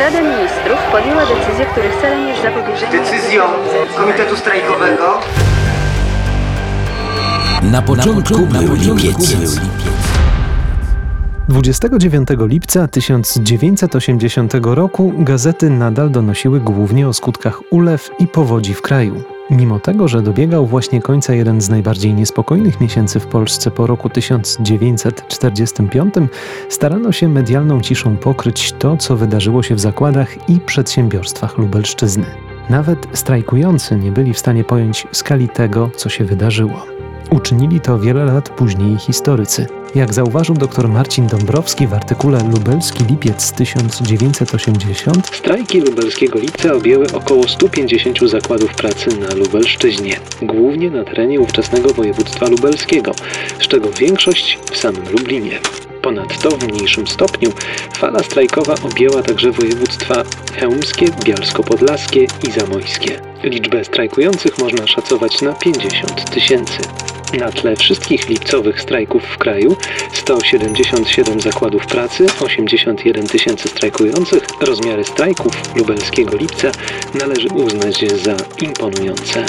Rada Ministrów podjęła decyzję, których celem jest zapobieżenie... Decyzją Komitetu Strajkowego Na początku, był lipiec. 29 lipca 1980 roku gazety nadal donosiły głównie o skutkach ulew i powodzi w kraju. Mimo tego, że dobiegał właśnie końca jeden z najbardziej niespokojnych miesięcy w Polsce po roku 1945, starano się medialną ciszą pokryć to, co wydarzyło się w zakładach i przedsiębiorstwach Lubelszczyzny. Nawet strajkujący nie byli w stanie pojąć skali tego, co się wydarzyło. Uczynili to wiele lat później historycy. Jak zauważył dr Marcin Dąbrowski w artykule Lubelski Lipiec 1980, strajki lubelskiego lipca objęły około 150 zakładów pracy na Lubelszczyźnie, głównie na terenie ówczesnego województwa lubelskiego, z czego większość w samym Lublinie. Ponadto w mniejszym stopniu fala strajkowa objęła także województwa chełmskie, bialsko-podlaskie i zamojskie. Liczbę strajkujących można szacować na 50 tysięcy. Na tle wszystkich lipcowych strajków w kraju 177 zakładów pracy, 81 tysięcy strajkujących, rozmiary strajków lubelskiego lipca należy uznać za imponujące.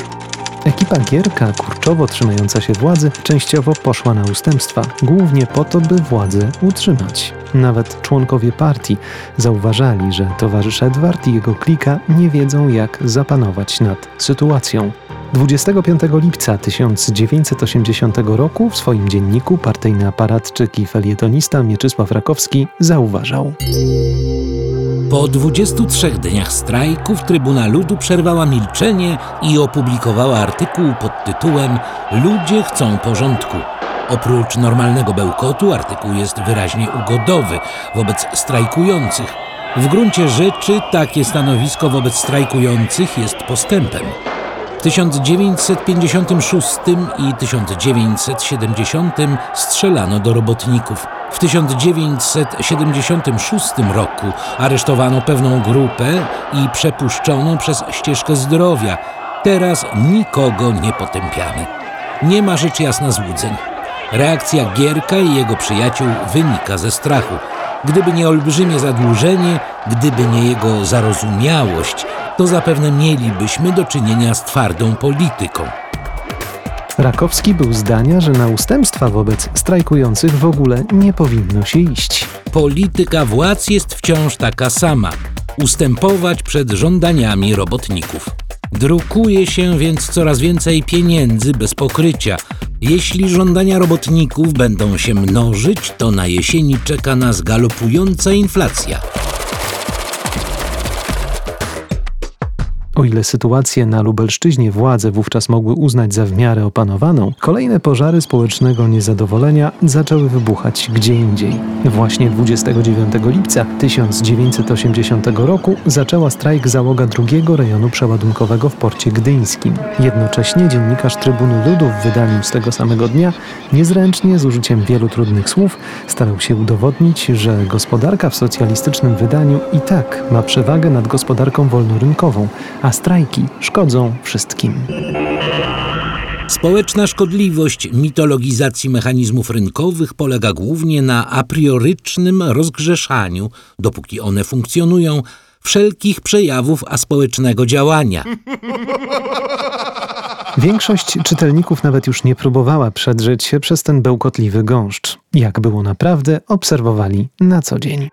Ekipa Gierka, kurczowo trzymająca się władzy, częściowo poszła na ustępstwa, głównie po to, by władzę utrzymać. Nawet członkowie partii zauważali, że towarzysz Edward i jego klika nie wiedzą, jak zapanować nad sytuacją. 25 lipca 1980 roku w swoim dzienniku partyjny aparatczyk i felietonista Mieczysław Rakowski zauważał. Po 23 dniach strajków Trybuna Ludu przerwała milczenie i opublikowała artykuł pod tytułem Ludzie chcą porządku. Oprócz normalnego bełkotu artykuł jest wyraźnie ugodowy wobec strajkujących. W gruncie rzeczy takie stanowisko wobec strajkujących jest postępem. W 1956 i 1970 strzelano do robotników. W 1976 roku aresztowano pewną grupę i przepuszczono przez ścieżkę zdrowia. Teraz nikogo nie potępiamy. Nie ma rzecz jasna złudzeń. Reakcja Gierka i jego przyjaciół wynika ze strachu. Gdyby nie olbrzymie zadłużenie, gdyby nie jego zarozumiałość, to zapewne mielibyśmy do czynienia z twardą polityką. Rakowski był zdania, że na ustępstwa wobec strajkujących w ogóle nie powinno się iść. Polityka władz jest wciąż taka sama ustępować przed żądaniami robotników. Drukuje się więc coraz więcej pieniędzy bez pokrycia. Jeśli żądania robotników będą się mnożyć, to na jesieni czeka nas galopująca inflacja. O ile sytuację na Lubelszczyźnie władze wówczas mogły uznać za w miarę opanowaną, kolejne pożary społecznego niezadowolenia zaczęły wybuchać gdzie indziej. Właśnie 29 lipca 1980 roku zaczęła strajk załoga drugiego rejonu przeładunkowego w porcie gdyńskim. Jednocześnie dziennikarz Trybuny Ludu w wydaniu z tego samego dnia niezręcznie, z użyciem wielu trudnych słów, starał się udowodnić, że gospodarka w socjalistycznym wydaniu i tak ma przewagę nad gospodarką wolnorynkową, a strajki szkodzą wszystkim. Społeczna szkodliwość mitologizacji mechanizmów rynkowych polega głównie na apriorycznym rozgrzeszaniu, dopóki one funkcjonują, wszelkich przejawów aspołecznego działania. Większość czytelników nawet już nie próbowała przedrzeć się przez ten bełkotliwy gąszcz. Jak było naprawdę, obserwowali na co dzień.